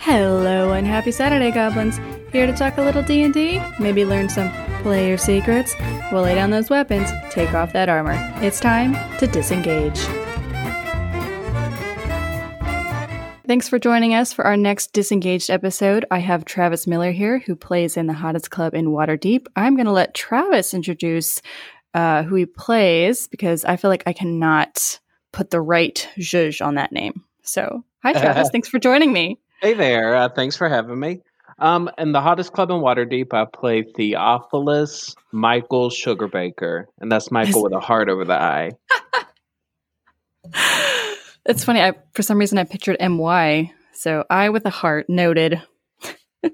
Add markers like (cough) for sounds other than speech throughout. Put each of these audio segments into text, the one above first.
Hello and happy Saturday, goblins. Here to talk a little D&D, maybe learn some player secrets. We'll lay down those weapons, take off that armor. It's time to disengage. Thanks for joining us for our next disengaged episode. I have Travis Miller here, who plays in the hottest club in Waterdeep. I'm going to let Travis introduce uh, who he plays because I feel like I cannot put the right zhuzh on that name. So, hi, Travis. (laughs) Thanks for joining me. Hey there. Uh, thanks for having me. Um, in the hottest club in Waterdeep, I play Theophilus Michael Sugarbaker, and that's (laughs) Michael with a heart over the eye. it's funny. I for some reason I pictured M-Y, so I with a heart noted. (laughs)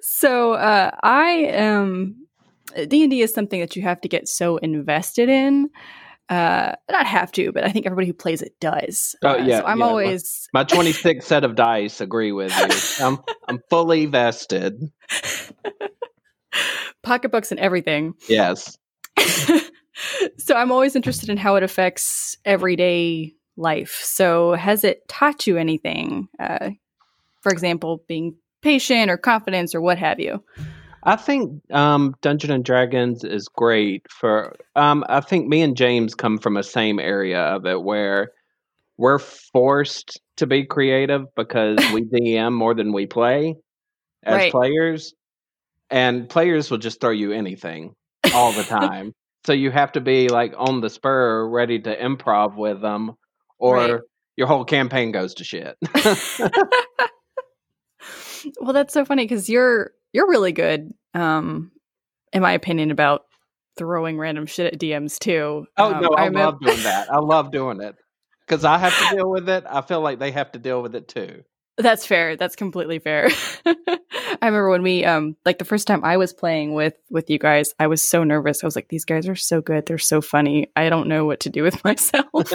so uh, I am D and D is something that you have to get so invested in uh not have to but i think everybody who plays it does Oh Uh, yeah, so i'm yeah. always My 26 set of dice agree with you. I'm I'm fully vested. (laughs) pocketbooks and everything Yes. (laughs) so i'm always interested in how it affects everyday life so has it taught you anything uh for example being patient or confidence or what have you I think um, Dungeon and Dragons is great for. Um, I think me and James come from a same area of it where we're forced to be creative because we (laughs) DM more than we play as Right. players, and players will just throw you anything all the (laughs) time. so you have to be like on the spur, ready to improv with them, or Right. your whole campaign goes to shit. (laughs) well that's so funny because you're you're really good um in my opinion about throwing random shit at dms too Oh Um, no, I, remem- love doing that. I love doing it because I have to (laughs) deal with it. I feel like they have to deal with it too. That's fair. That's completely fair. (laughs) I remember when we um like the first time I was playing with with you guys, I was so nervous. I was like these guys are so good. They're so funny. I don't know what to do with (laughs) myself.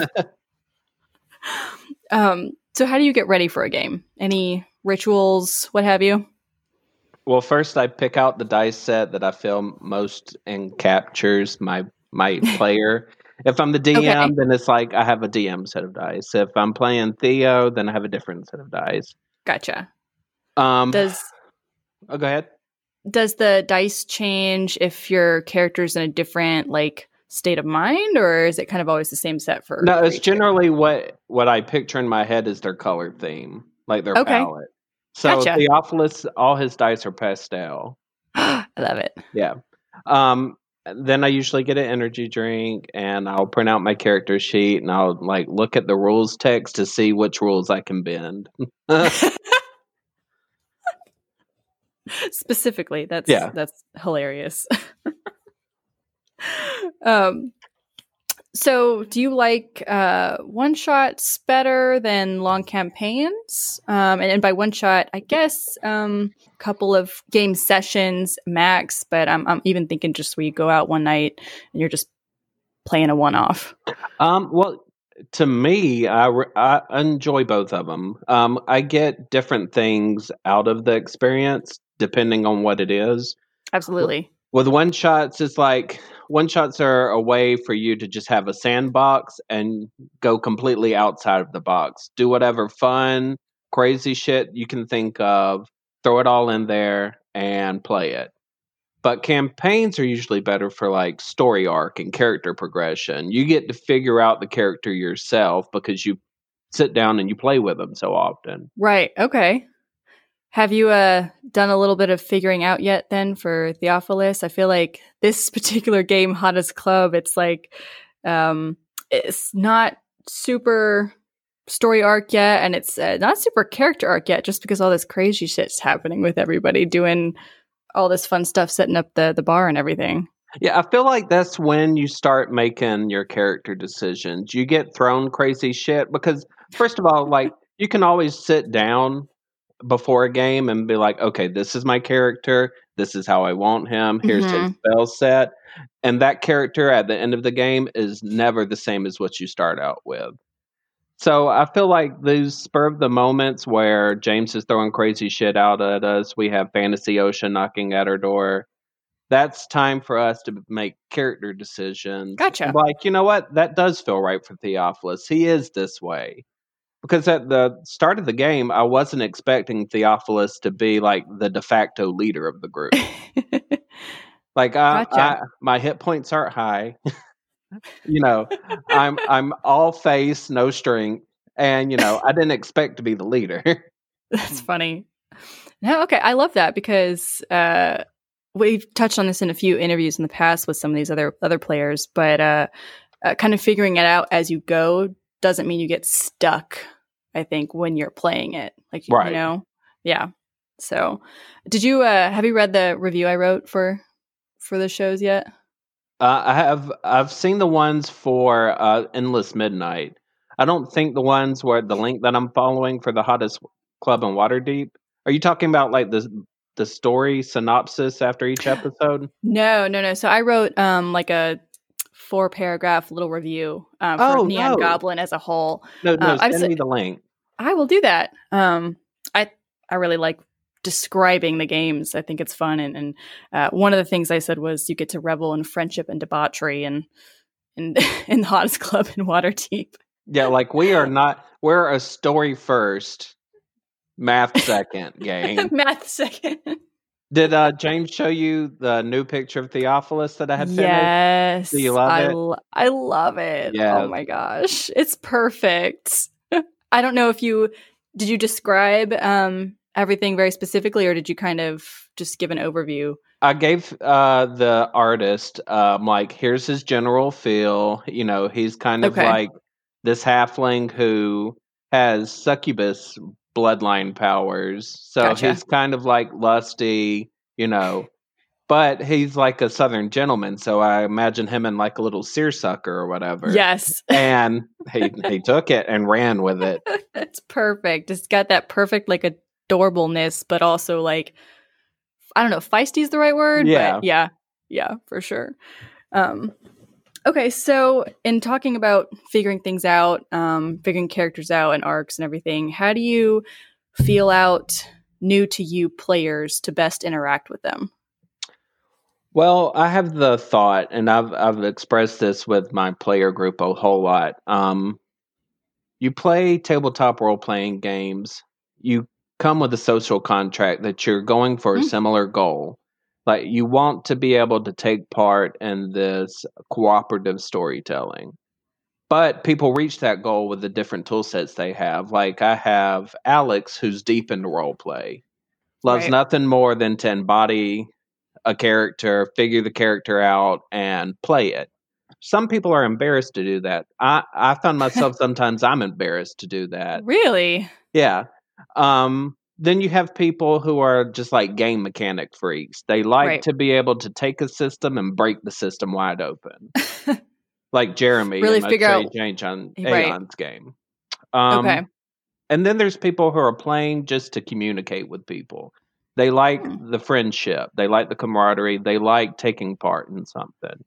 um so how do you get ready for a game? Any rituals, what have you? Well, first I pick out the dice set that I feel most and captures my my (laughs) player. If I'm the DM, Okay. then it's like I have a DM set of dice. If I'm playing Theo, then I have a different set of dice. Gotcha. Um, Does oh, go ahead. does the dice change if your character's in a different like state of mind or is it kind of always the same set for No, it's generally what what I picture in my head is their color theme, like their Okay. palette. So Gotcha. Theophilus, all his dice are pastel. (gasps) I love it. Yeah. Um, then I usually get an energy drink and I'll print out my character sheet and I'll like look at the rules text to see which rules I can bend. (laughs) specifically that's Yeah. that's hilarious (laughs) um so do you like uh one shots better than long campaigns um and, and by one shot i guess um a couple of game sessions max but i'm, I'm even thinking just where you go out one night and you're just playing a one-off um, well, to me, I, I enjoy both of them. Um, I get different things out of the experience depending on what it is. absolutely With one shots, it's like one shots are a way for you to just have a sandbox and go completely outside of the box. Do whatever fun, crazy shit you can think of, throw it all in there and play it. But campaigns are usually better for like story arc and character progression. You get to figure out the character yourself because you sit down and you play with them so often. right okay have you uh done a little bit of figuring out yet then for Theophilus? I feel like this (laughs) particular game, Hottest Club, it's like um it's not super story arc yet and it's uh, not super character arc yet just because all this crazy shit's happening with everybody doing all this fun stuff setting up the the bar and everything. Yeah, I feel like that's when you start making your character decisions. You get thrown crazy shit because, first of all, like you can always sit down before a game and be like, okay, this is my character. This is how I want him. Here's his Mhm. spell set. And that character at the end of the game is never the same as what you start out with. So I feel like these spur of the moments where James is throwing crazy shit out at us, we have Fantasy Ocean knocking at our door. That's time for us to make character decisions. Gotcha. Like, you know what? That does feel right for Theophilus. He is this way. Because at the start of the game, I wasn't expecting Theophilus to be like the de facto leader of the group. (laughs) like, I, Gotcha. I, my hit points aren't high. (laughs) you know, I'm I'm all face, no strength, and you know, I didn't expect to be the leader. (laughs) That's funny. No, okay, I love that because uh, we've touched on this in a few interviews in the past with some of these other other players, but uh, uh, kind of figuring it out as you go doesn't mean you get stuck. I think when you're playing it, like you- Right. you know, yeah. So, did you uh, have you read the review I wrote for for the shows yet? Uh, I have I've seen the ones for uh, Endless Midnight. I don't think the ones where the link that I'm following for the hottest club in Waterdeep. Are you talking about like the the story synopsis after each episode? No, no, no. So I wrote um like a four paragraph little review um, for Oh, Neon no. Goblin as a whole. No, no. Uh, send se- me the link. I will do that. Um, I I really like describing the games. I think it's fun, and, and uh, one of the things I said was you get to revel in friendship and debauchery, and and (laughs) in the hottest club in Waterdeep. Yeah, like we are (laughs) not. We're a story first, math second game. Math second. (laughs) Did uh, James show you the new picture of Theophilus that I had? yes, Do you love I it? lo- I love it. Oh my gosh, it's perfect. (laughs) I don't know if you did you describe um everything very specifically, or did you kind of just give an overview? I gave uh, the artist um, like here's his general feel. You know, he's kind of Okay. like this halfling who has succubus bloodline powers. So Gotcha. he's kind of like lusty, you know, but he's like a southern gentleman. So I imagine him in like a little seersucker or whatever. Yes. and he (laughs) he took it and ran with it. It's perfect. It's got that perfect like adorableness, but also like I don't know, feisty is the right word. Yeah. But yeah. Yeah, for sure. Um okay, so in talking about figuring things out, um, figuring characters out and arcs and everything, how do you feel out new to you players to best interact with them? Well, I have the thought, and I've I've expressed this with my player group a whole lot. Um, you play tabletop role playing games. You come with a social contract that you're going for a Mm. similar goal. Like you want to be able to take part in this cooperative storytelling. But people reach that goal with the different tool sets they have. Like I have Alex, who's deep into role play, loves Right. nothing more than to embody a character, figure the character out, and play it. Some people are embarrassed to do that. I I found myself (laughs) sometimes I'm embarrassed to do that. Really? Yeah. Um, then you have people who are just like game mechanic freaks. They like Right. to be able to take a system and break the system wide open, like Jeremy Really figure out- Change on Right. Aeon's game. Um, okay. and then there's people who are playing just to communicate with people. They like Hmm. the friendship, they like the camaraderie, they like taking part in something.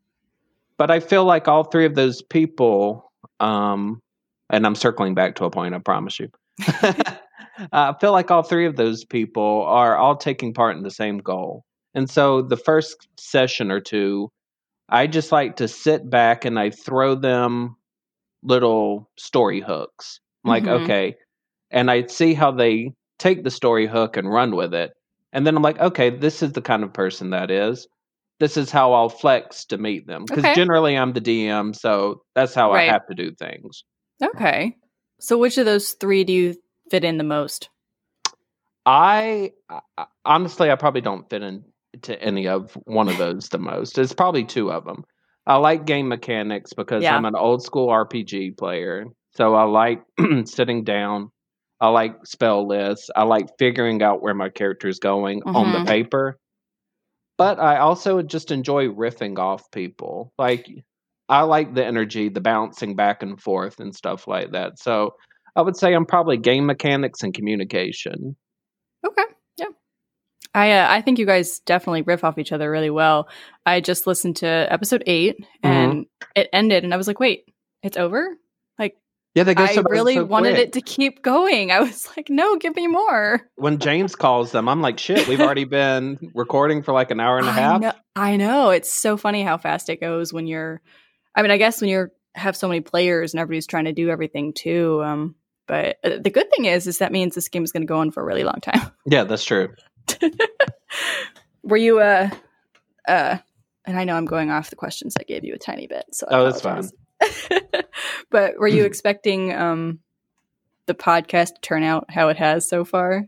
But I feel like all three of those people, um, and I'm circling back to a point, I promise you. (laughs) (laughs) I feel like all three of those people are all taking part in the same goal. And so the first session or two, I just like to sit back and I throw them little story hooks. I'm like, Mhm. okay. And I see how they take the story hook and run with it. And then I'm like, okay, this is the kind of person that is. This is how I'll flex to meet them. Because Okay. generally I'm the DM, so that's how Right. I have to do things. Okay. So which of those three do you fit in the most? I, I honestly, I probably don't fit into any of one of those the most. It's probably two of them. I like game mechanics because Yeah. I'm an old school RPG player. So I like (clears throat) sitting down. I like spell lists. I like figuring out where my character is going on the Mhm. paper. But I also just enjoy riffing off people. Like I like the energy, the bouncing back and forth and stuff like that. So I would say I'm probably game mechanics and communication. Okay. Yeah. I uh, I think you guys definitely riff off each other really well. I just listened to episode 8 Mm-hmm. and it ended and I was like, "Wait, it's over?" Like Yeah, they go I so really so wanted quick. it to keep going. I was like, "No, give me more." When James calls them, I'm like, shit, we've already been recording for like an hour and a half. know, I know. It's so funny how fast it goes when you're I mean, I guess when you're have so many players and everybody's trying to do everything too. Um But uh, the good thing is, is that means this game is going to go on for a really long time. (laughs) Yeah, that's true. Were you uh uh? And I know I'm going off the questions I gave you a tiny bit. So I Oh, that's fine. (laughs) but were you (clears throat) expecting um the podcast to turn out how it has so far?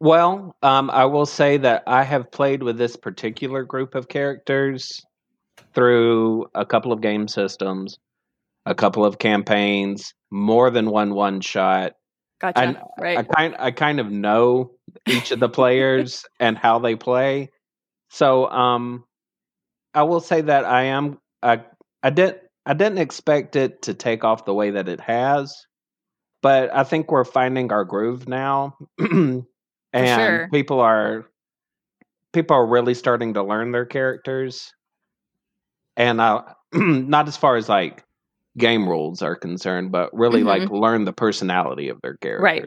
Well, um, I will say that I have played with this particular group of characters through a couple of game systems, a couple of campaigns, more than one one shot. Gotcha. I- right. I kind I kind of know each of the players (laughs) and how they play. So um I will say that I am I I didn't I didn't expect it to take off the way that it has, but I think we're finding our groove now. (clears throat) and sure. people are people are really starting to learn their characters. And uh (clears throat) not as far as like game rules are concerned, but really Mhm. like learn the personality of their characters. Right.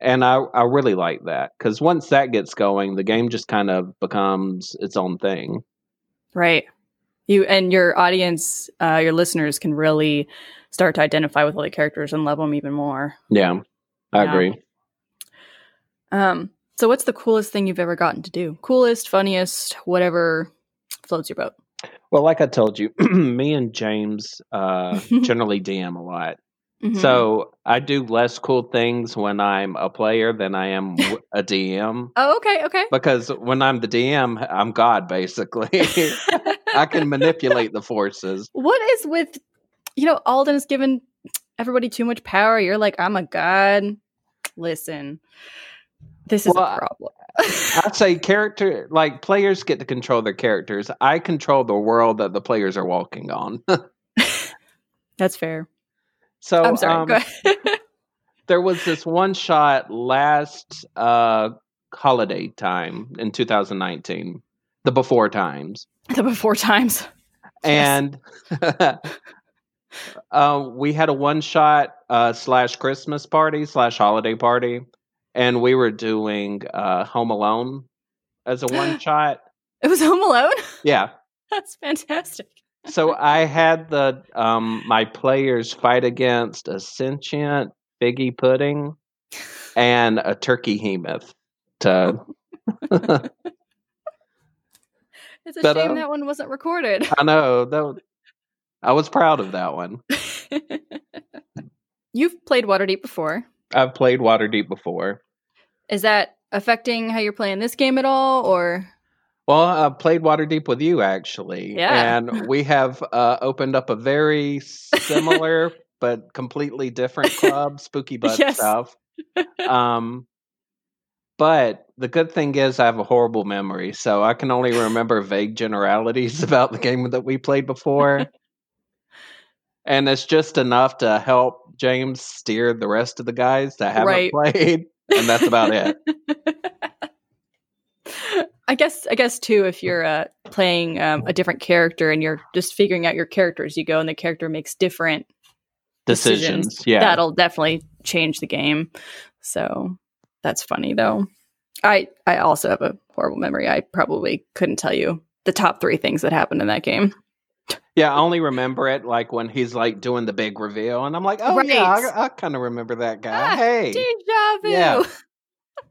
And I, I really like that because once that gets going, the game just kind of becomes its own thing. Right. You and your audience, uh, your listeners can really start to identify with all the characters and love them even more. Yeah, I Yeah. agree. Um, so what's the coolest thing you've ever gotten to do? Coolest, funniest, whatever floats your boat. Well, like I told you, (clears throat) me and James uh, (laughs) generally DM a lot. Mhm. So I do less cool things when I'm a player than I am (laughs) a DM. Oh, okay, okay. Because when I'm the DM, I'm God, basically. (laughs) I can manipulate the forces. What is with you know, Alden has given everybody too much power. You're like, I'm a god. Listen. This is Well, a problem. (laughs) I'd say character, like players get to control their characters. I control the world that the players are walking on. (laughs) That's fair. so I'm sorry. um, (laughs) there was this one shot last uh, holiday time in 2019, the before times, the before times. and uh, we had a one shot uh, slash Christmas party slash holiday party, and we were doing uh, Home Alone as a one (gasps) shot. It was Home Alone. Yeah. (laughs) That's fantastic. So I had the um, my players fight against a sentient figgy pudding and a turkey hemoth. To (laughs) It's a But, shame um, that one wasn't recorded. I know that I was proud of that one. (laughs) You've played Waterdeep before. I've played Waterdeep before. Is that affecting how you're playing this game at all, or Well, I played Waterdeep with you actually, Yeah. and we have uh, opened up a very similar (laughs) but completely different club, Spooky (laughs) Butt Yes. stuff. (laughs) Um, but the good thing is I have a horrible memory, so I can only remember vague generalities about the game that we played before. and it's just enough to help James steer the rest of the guys that haven't Right. played, and that's about it. (laughs) I guess I guess too if you're uh, playing um, a different character and you're just figuring out your character as you go and the character makes different Decisions, yeah. that'll definitely change the game. So that's funny though. I I also have a horrible memory. I probably couldn't tell you the top three things that happened in that game. Yeah, I only remember it like when he's like doing the big reveal, and I'm like, oh Right. yeah, I, I kind of remember that guy. Ah, hey, Deja vu. Yeah.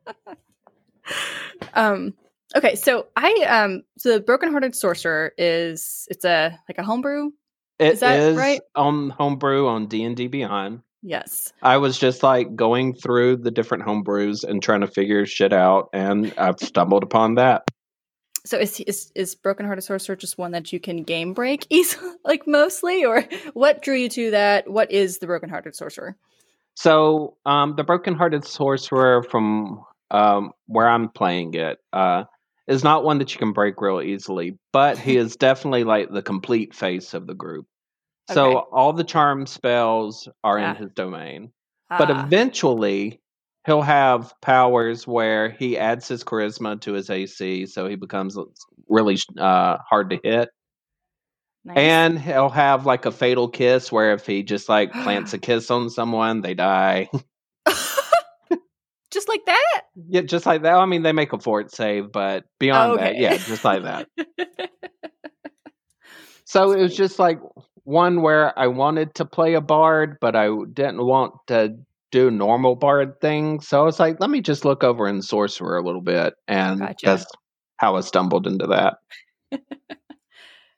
(laughs) um. Okay, so I um. So the Broken Hearted Sorcerer is it's a like a homebrew. it is that is right? on homebrew on D and D Beyond. Yes. I was just like going through the different homebrews and trying to figure shit out, and I've stumbled upon that. So is is is Broken Hearted Sorcerer just one that you can game break (laughs) easily, like mostly, or what drew you to that? What is the Broken Hearted Sorcerer? So, um, the broken-hearted sorcerer from um, where I'm playing it uh, is not one that you can break real easily, but he (laughs) is definitely like the complete face of the group. So Okay. all the charm spells are in his domain, but Ah, eventually he'll have powers where he adds his charisma to his AC, so he becomes really uh, hard to hit. Nice. And he'll have like a fatal kiss where if he just like plants a (gasps) kiss on someone, they die. (laughs) just like that. Yeah, just like that. I mean, they make a fort save, but beyond that, Okay. yeah, just like that. (laughs) So it was just like one where I wanted to play a bard, but I didn't want to do normal bard things. So I was like, let me just look over in sorcerer a little bit, and Gotcha. that's how I stumbled into that. (laughs)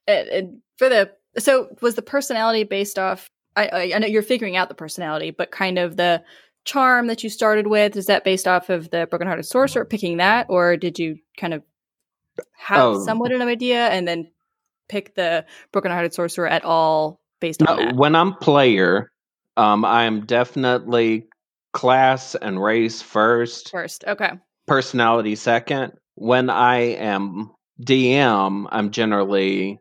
And, and for the so was the personality based off? I, I know you're figuring out the personality, but kind of the charm that you started with is that based off of the brokenhearted sorcerer picking that, or did you kind of have Oh. somewhat an idea and then pick the brokenhearted sorcerer at all based on No, that? when I'm player, um, I'm definitely class and race first, First, okay, personality second. When I am DM, I'm generally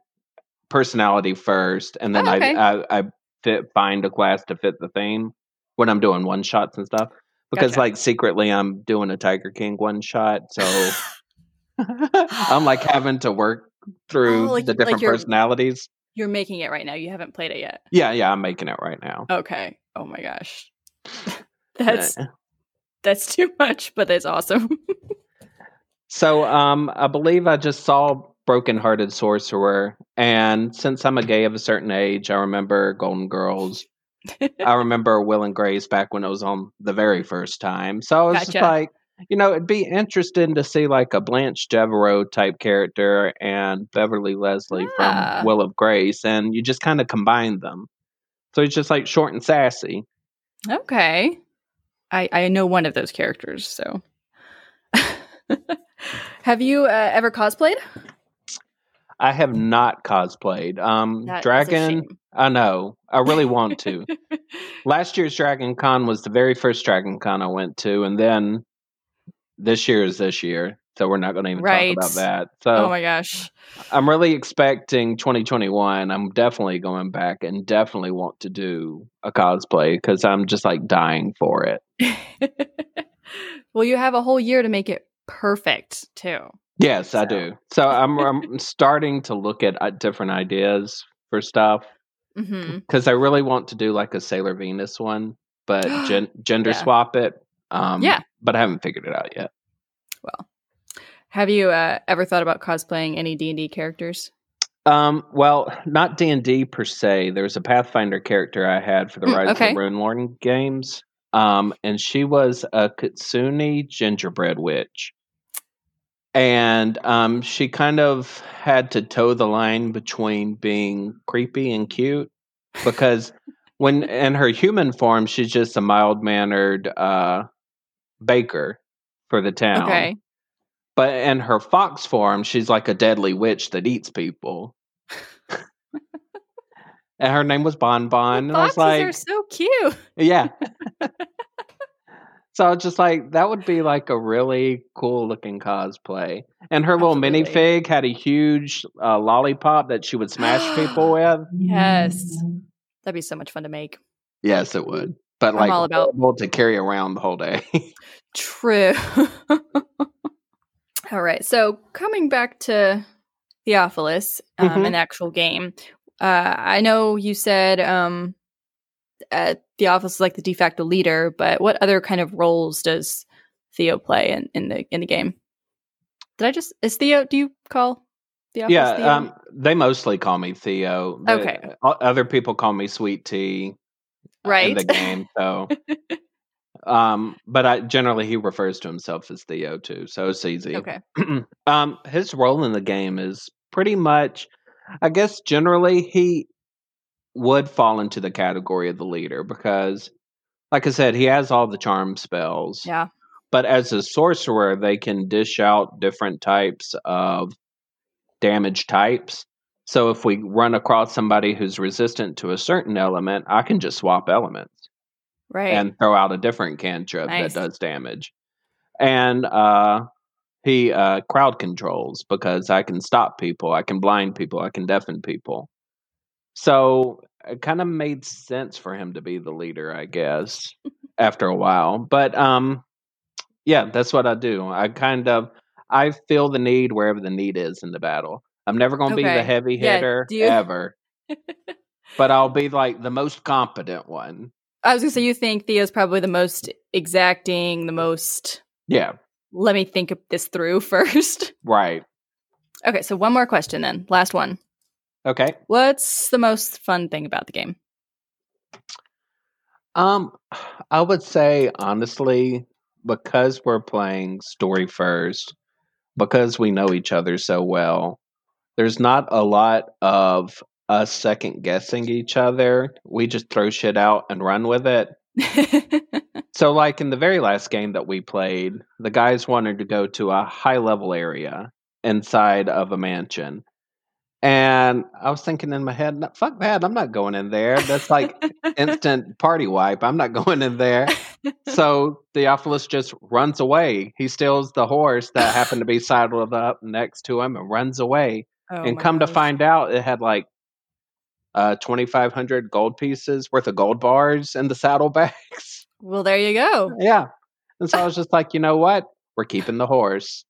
personality first, and then Oh, okay. I, I I fit find a class to fit the theme when I'm doing one shots and stuff. Because Gotcha. like secretly, I'm doing a Tiger King one shot, so (laughs) I'm like having to work through Oh, like- the like different you're- personalities. you're making it right now. You haven't played it yet. Yeah, yeah, I'm making it right now. Okay. Oh my gosh, (laughs) that's Uh, that's too much, but that's awesome. (laughs) So, um, I believe I just saw Broken Hearted Sorcerer, and since I'm a gay of a certain age, I remember Golden Girls. I (laughs) remember Will and Grace back when it was on the very first time. So I was just Gotcha. like, you know, it'd be interesting to see like a Blanche Devereaux type character and Beverly Leslie Ah. from Will and Grace, and you just kind of combine them. So it's just like short and sassy. Okay. I I know one of those characters, so. (laughs) Have you uh, ever cosplayed? I have not cosplayed. Um, That Dragon. I know. I really want to. (laughs) last year's Dragon Con was the very first Dragon Con I went to, and then this year is this year, so we're not going to even Right. talk about that. So oh my gosh. I'm really expecting 2021. I'm definitely going back and definitely want to do a cosplay because I'm just like dying for it. (laughs) well, you have a whole year to make it perfect, too. Yes, I do. So (laughs) I'm, I'm starting to look at uh, different ideas for stuff because I really want to do like a Sailor Venus one, but (gasps) gen- gender Yeah. swap it. Um, Yeah. but I haven't figured it out yet. Well, have you uh, ever thought about cosplaying any D and D characters? Um, well, not D and D per se. There was a Pathfinder character I had for the Mm, Rise okay. of the Rune Lord games. Um, and she was a Kitsune gingerbread witch. And um, she kind of had to toe the line between being creepy and cute because when in her human form, she's just a mild mannered uh, baker for the town. Okay. But in her fox form, she's like a deadly witch that eats people. (laughs) and her name was Bon Bon. And I was Foxes like, are so cute. yeah. (laughs) so I was just like, that would be like a really cool looking cosplay. And her little minifig had a huge uh, lollipop that she would smash people (gasps) with. Yes. That'd be so much fun to make. Yes, it would. But I'm like, all about- horrible to carry around the whole day. True. (laughs) All right. So coming back to Theophilus um, Mhm. an actual game, uh, I know you said um, uh, office is like the de facto leader, but what other kind of roles does Theo play in, in the in the game? Did I just is Theo? Do you call Theophilus yeah, Theo? um, they mostly call me Theo. The- Okay. Other people call me Sweet Tea. uh, right. in the game. So, um, but I generally he refers to himself as Theo too, so it's easy. okay. (clears throat) um, his role in the game is pretty much, I guess, generally he would fall into the category of the leader because, like I said, he has all the charm spells. Yeah. But as a sorcerer, they can dish out different types of damage types. So if we run across somebody who's resistant to a certain element, I can just swap elements Right. and throw out a different cantrip Nice. that does damage. And uh, he uh, crowd controls because I can stop people, I can blind people, I can deafen people. So it kind of made sense for him to be the leader, I guess, after a while. But um, yeah, that's what I do. I kind of I feel the need wherever the need is in the battle. I'm never going to be the heavy hitter do you- (laughs) ever, but I'll be like the most competent one. I was gonna say you think Theo's probably the most exacting, the most. Yeah, Let me think this through (laughs) first. right. Okay, so one more question then. Last one. Okay. What's the most fun thing about the game? Um, I would say honestly, because we're playing story first, because we know each other so well, there's not a lot of us second guessing each other. We just throw shit out and run with it. (laughs) so, like in the very last game that we played, the guys wanted to go to a high level area inside of a mansion. And I was thinking in my head, fuck that, I'm not going in there. That's like instant party wipe. I'm not (laughs) going in there. So Theophilus just runs away. He steals the horse that happened to be (laughs) saddled up next to him and runs away. Oh and come to find out, it had like uh, 2,500 gold pieces worth of gold bars in the saddlebags. (laughs) Well, there you go. yeah. And so I was just like, you know what? We're keeping the horse.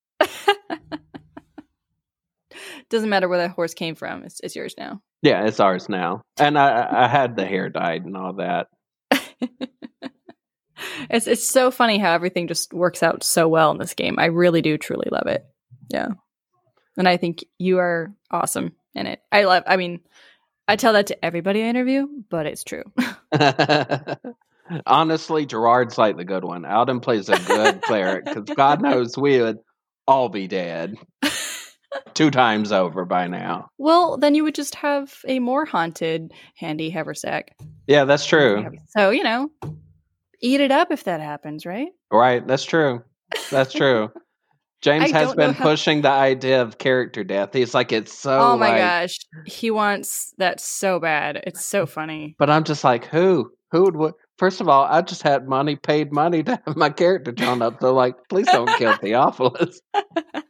Doesn't matter where that horse came from. It's, it's yours now. Yeah, it's ours now. And I, I had the hair dyed and all that. (laughs) it's it's so funny how everything just works out so well in this game. I really do truly love it. Yeah. And I think you are awesome in it. I love I mean, I tell that to everybody I interview, but it's true. (laughs) Honestly, Gerard's like the good one. Alden plays a good (laughs) cleric because God knows we would all be dead two times over by now. well, then you would just have a more haunted handy haversack. Yeah, that's true. So, you know, eat it up if that happens, right? Right, that's true. That's true. (laughs) James I has been how- pushing the idea of character death. He's like, it's so. Oh, my like- gosh. He wants that so bad. It's so funny. But I'm just like, who? Who would? wa- First of all, I just had money, paid money to have my character drawn up. So, like, please don't kill (laughs) Theophilus. (laughs)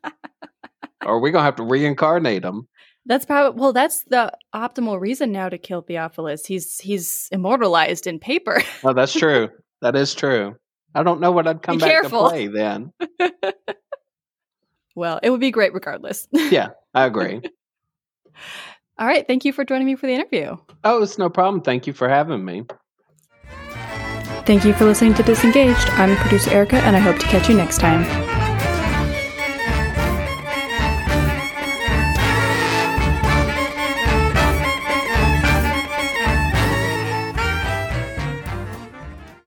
or we're gonna have to reincarnate him. That's probably well. That's the optimal reason now to kill Theophilus. He's he's immortalized in paper. Oh, that's true. that is true. I don't know what I'd come Be back careful. to play then. (laughs) well, it would be great regardless. Yeah, I agree. (laughs) All right, thank you for joining me for the interview. oh, it's no problem. Thank you for having me. Thank you for listening to Disengaged. I'm producer Erica, and I hope to catch you next time.